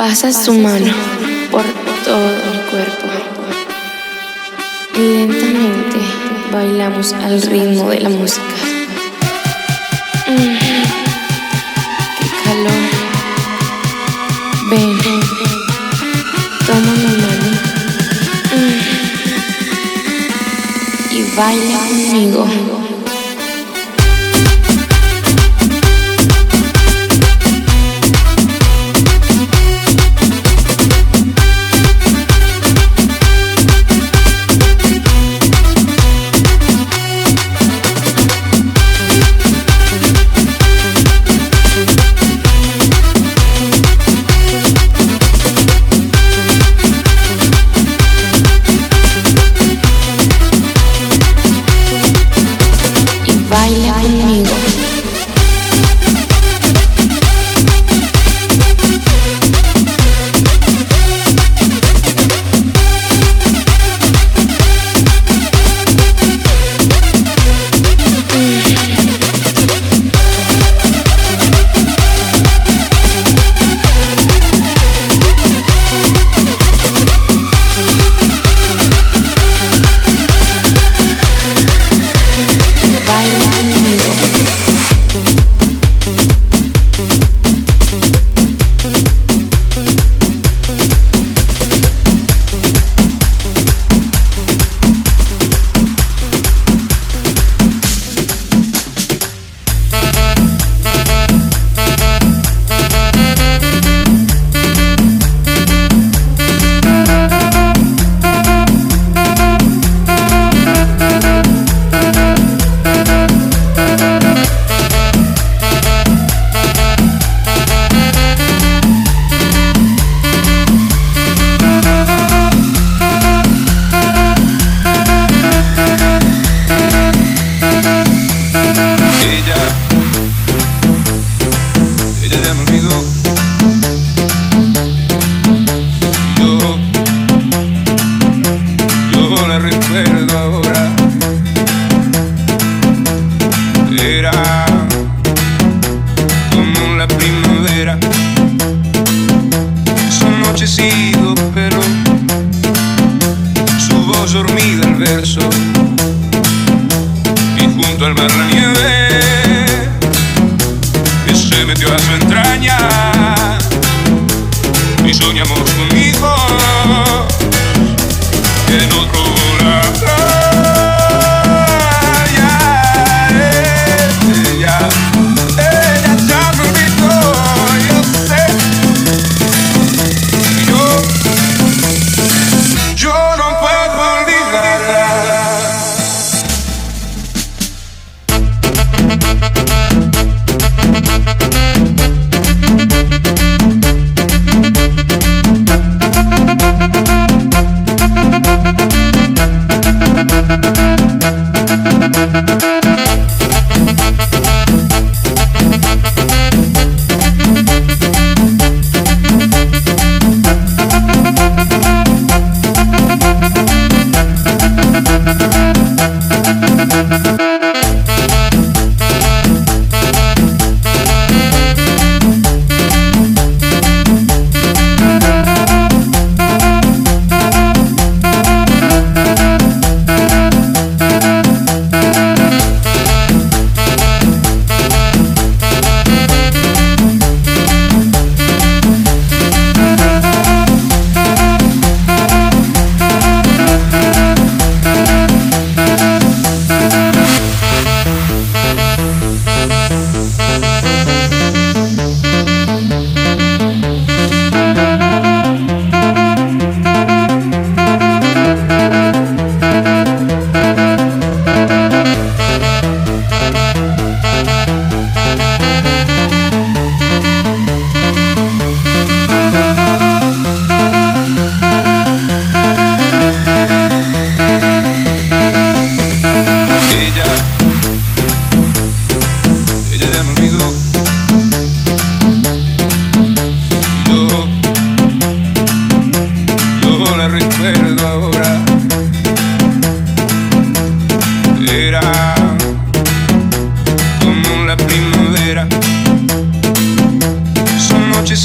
Pasas tu mano por todo mi cuerpo y lentamente bailamos al ritmo de la música. Mm, ¡Qué calor! Ven, toma mi mano mm, y baila conmigo. wanna be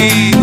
see